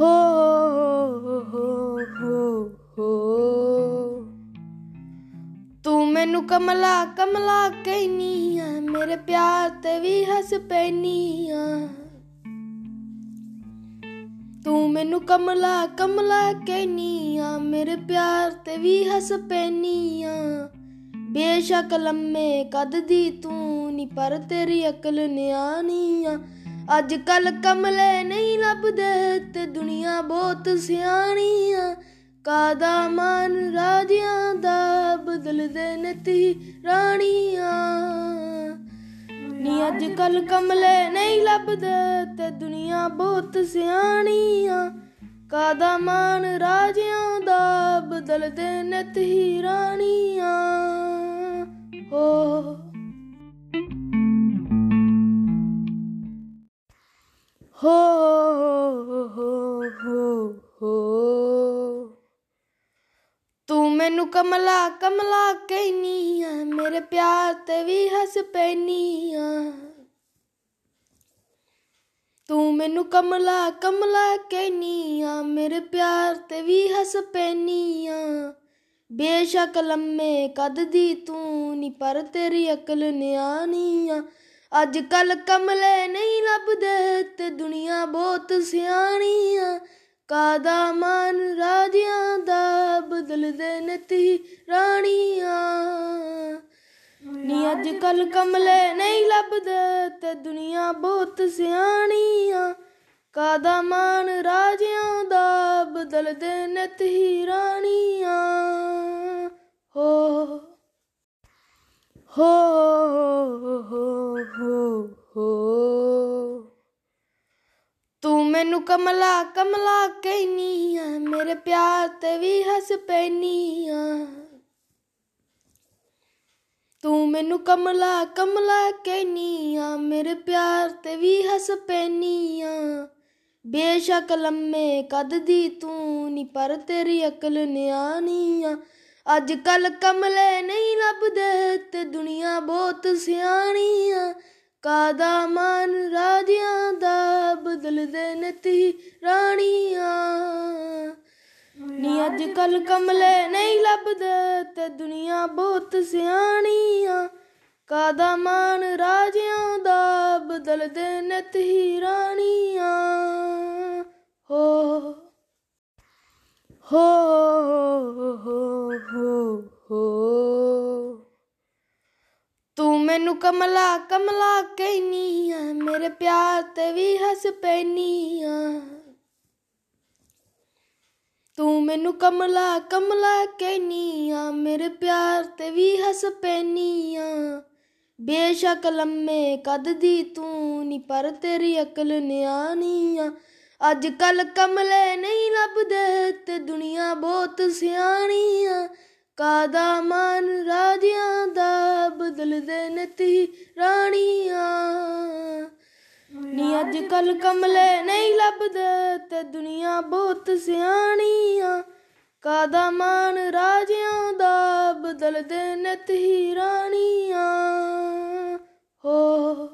ਹੋ ਹੋ ਹੋ ਹੋ ਤੂੰ ਮੈਨੂੰ ਕਮਲਾ ਕਮਲਾ ਕਹਿਨੀ ਆ ਮੇਰੇ ਪਿਆਰ ਤੇ ਵੀ ਹੱਸ ਪੈਨੀ ਆ ਤੂੰ ਮੈਨੂੰ ਕਮਲਾ ਕਮਲਾ ਕਹਿਨੀ ਆ ਮੇਰੇ ਪਿਆਰ ਤੇ ਵੀ ਹੱਸ ਪੈਨੀ ਆ ਬੇਸ਼ੱਕ ਲੰਮੇ ਕੱਦ ਦੀ ਤੂੰ ਨੀ, ਪਰ ਤੇਰੀ ਅਕਲ ਨਿਆਣੀ ਆ ਅੱਜ ਕੱਲ ਕਮਲੇ ਨਹੀਂ ਲੱਭਦੇ ਤੇ ਦੁਨੀਆ ਬਹੁਤ ਸਿਆਣੀ ਆ। ਕਾਦਾ ਮਨ ਰਾਜਿਆਂ ਦਾ ਬਦਲਦੇ ਨਤੀ ਰਾਣੀਆਂ। ਨੀ ਅੱਜ ਕੱਲ ਕਮਲੇ ਨਹੀਂ ਲੱਭਦੇ ਤੇ ਦੁਨੀਆ ਬਹੁਤ ਸਿਆਣੀਆਂ ਕਾਦਾ ਮਾਨ ਰਾਜਿਆਂ ਦਾ ਬਦਲਦੇ ਨਤੀ ਰਾਣੀਆਂ। ਹੋ ਹੋ ਹੋ ਹੋ ਤੂੰ ਮੈਨੂੰ ਕਮਲਾ ਕਮਲਾ ਕਹਿਨੀ ਆ ਮੇਰੇ ਪਿਆਰ ਤੇ ਵੀ ਹੱਸ ਪੈਨੀ ਆ ਤੂੰ ਮੈਨੂੰ ਕਮਲਾ ਕਮਲਾ ਕਹਿਨੀ ਆ ਮੇਰੇ ਪਿਆਰ ਤੇ ਵੀ ਹੱਸ ਪੈਨੀ ਆ ਬੇਸ਼ੱਕ ਲੰਮੇ ਕੱਦ ਦੀ ਤੂੰ ਨੀ, ਪਰ ਤੇਰੀ ਅਕਲ ਨਿਆਣੀ ਆ ਅੱਜ ਕੱਲ ਕਮਲੇ ਨਹੀਂ ਲੱਭਦੇ ਤੇ ਦੁਨੀਆ ਬਹੁਤ ਸਿਆਣੀ ਆ ਕਾਦਾ ਮਨ ਰਾਜਿਆਂ ਦਾ ਬਦਲਦੇ ਨਤੀ ਰਾਣੀਆਂ। ਨੀ ਅੱਜ ਕੱਲ ਕਮਲੇ ਨਹੀਂ ਲੱਭਦੇ ਤੇ ਦੁਨੀਆ ਬਹੁਤ ਸਿਆਣੀਆਂ, ਕਾਦਾ ਮਾਨ ਰਾਜਿਆਂ ਦਾ ਬਦਲਦੇ ਨਤੀ ਰਾਣੀਆਂ। ਹੋ ਹੋ ਹੋ। ਮੈਨੂੰ ਕਮਲਾ ਕਮਲਾ ਕਹਿਨੀ ਆ, ਮੇਰੇ ਪਿਆਰ ਤੇ ਵੀ ਹੱਸ ਪੈਨੀ ਆ। ਤੂੰ ਮੈਨੂੰ ਕਮਲਾ ਕਮਲਾ ਕਹਿਨੀ ਆ, ਮੇਰੇ ਪਿਆਰ ਤੇ ਵੀ ਹੱਸ ਪੈਨੀ ਆ। ਬੇਸ਼ੱਕ ਲੰਮੇ ਕੱਦ ਦੀ ਤੂੰ ਨੀ, ਪਰ ਤੇਰੀ ਅਕਲ ਨਿਆਣੀ ਆ। ਅੱਜ ਕੱਲ ਕਮਲੇ ਨਹੀਂ ਲੱਭਦੇ ਤੇ ਦੁਨੀਆ ਬਹੁਤ ਸਿਆਣੀ ਆ। ਕਾਦਾ ਮਨ ਰਾਜਿਆਂ ਦਾ ਬਦਲਦੇ ਨਤੀ ਰਾਣੀਆਂ। ਨੀ ਅੱਜ ਕੱਲ ਕਮਲੇ ਨਹੀਂ ਲੱਭਦੇ ਤੇ ਦੁਨੀਆ ਬਹੁਤ ਸਿਆਣੀਆਂ। ਕਾਦਾ ਮਾਨ ਰਾਜਿਆਂ ਦਾ ਬਦਲਦੇ ਨਤੀ ਰਾਣੀਆਂ। ਹੋ ਹੋ ਹੋ। ਮੈਨੂੰ ਕਮਲਾ ਕਮਲਾ ਕਹਿਨੀ ਆ ਮੇਰੇ ਪਿਆਰ ਤੇ ਵੀ ਹੱਸ ਪੈਨੀ ਆ ਤੂੰ ਮੈਨੂੰ ਕਮਲਾ ਕਮਲਾ ਕਹਿਨੀ ਆ ਮੇਰੇ ਪਿਆਰ ਤੇ ਵੀ ਹੱਸ ਪੈਨੀ ਆ ਬੇਸ਼ੱਕ ਲੰਮੇ ਕੱਦ ਦੀ ਤੂੰ ਨੀ, ਪਰ ਤੇਰੀ ਅਕਲ ਨਿਆਣੀ ਆ ਅੱਜ ਕੱਲ ਕਮਲੇ ਨਹੀਂ ਲੱਭਦੇ ਤੇ ਦੁਨੀਆ ਬਹੁਤ ਸਿਆਣੀ ਆ ਕਾਦਾ ਮਨ ਰਾਜਿਆਂ ਦਾ ਬਦਲਦੇ ਨਤੀ ਰਾਣੀਆਂ। ਨੀ ਅੱਜ ਕੱਲ ਕਮਲੇ ਨਹੀਂ ਲੱਭਦੇ ਤੇ ਦੁਨੀਆ ਬਹੁਤ ਸਿਆਣੀਆਂ ਕਾਦਾ ਮਾਨ ਰਾਜਿਆਂ ਦਾ ਬਦਲਦੇ ਨਤੀ ਰਾਣੀਆਂ। ਹੋ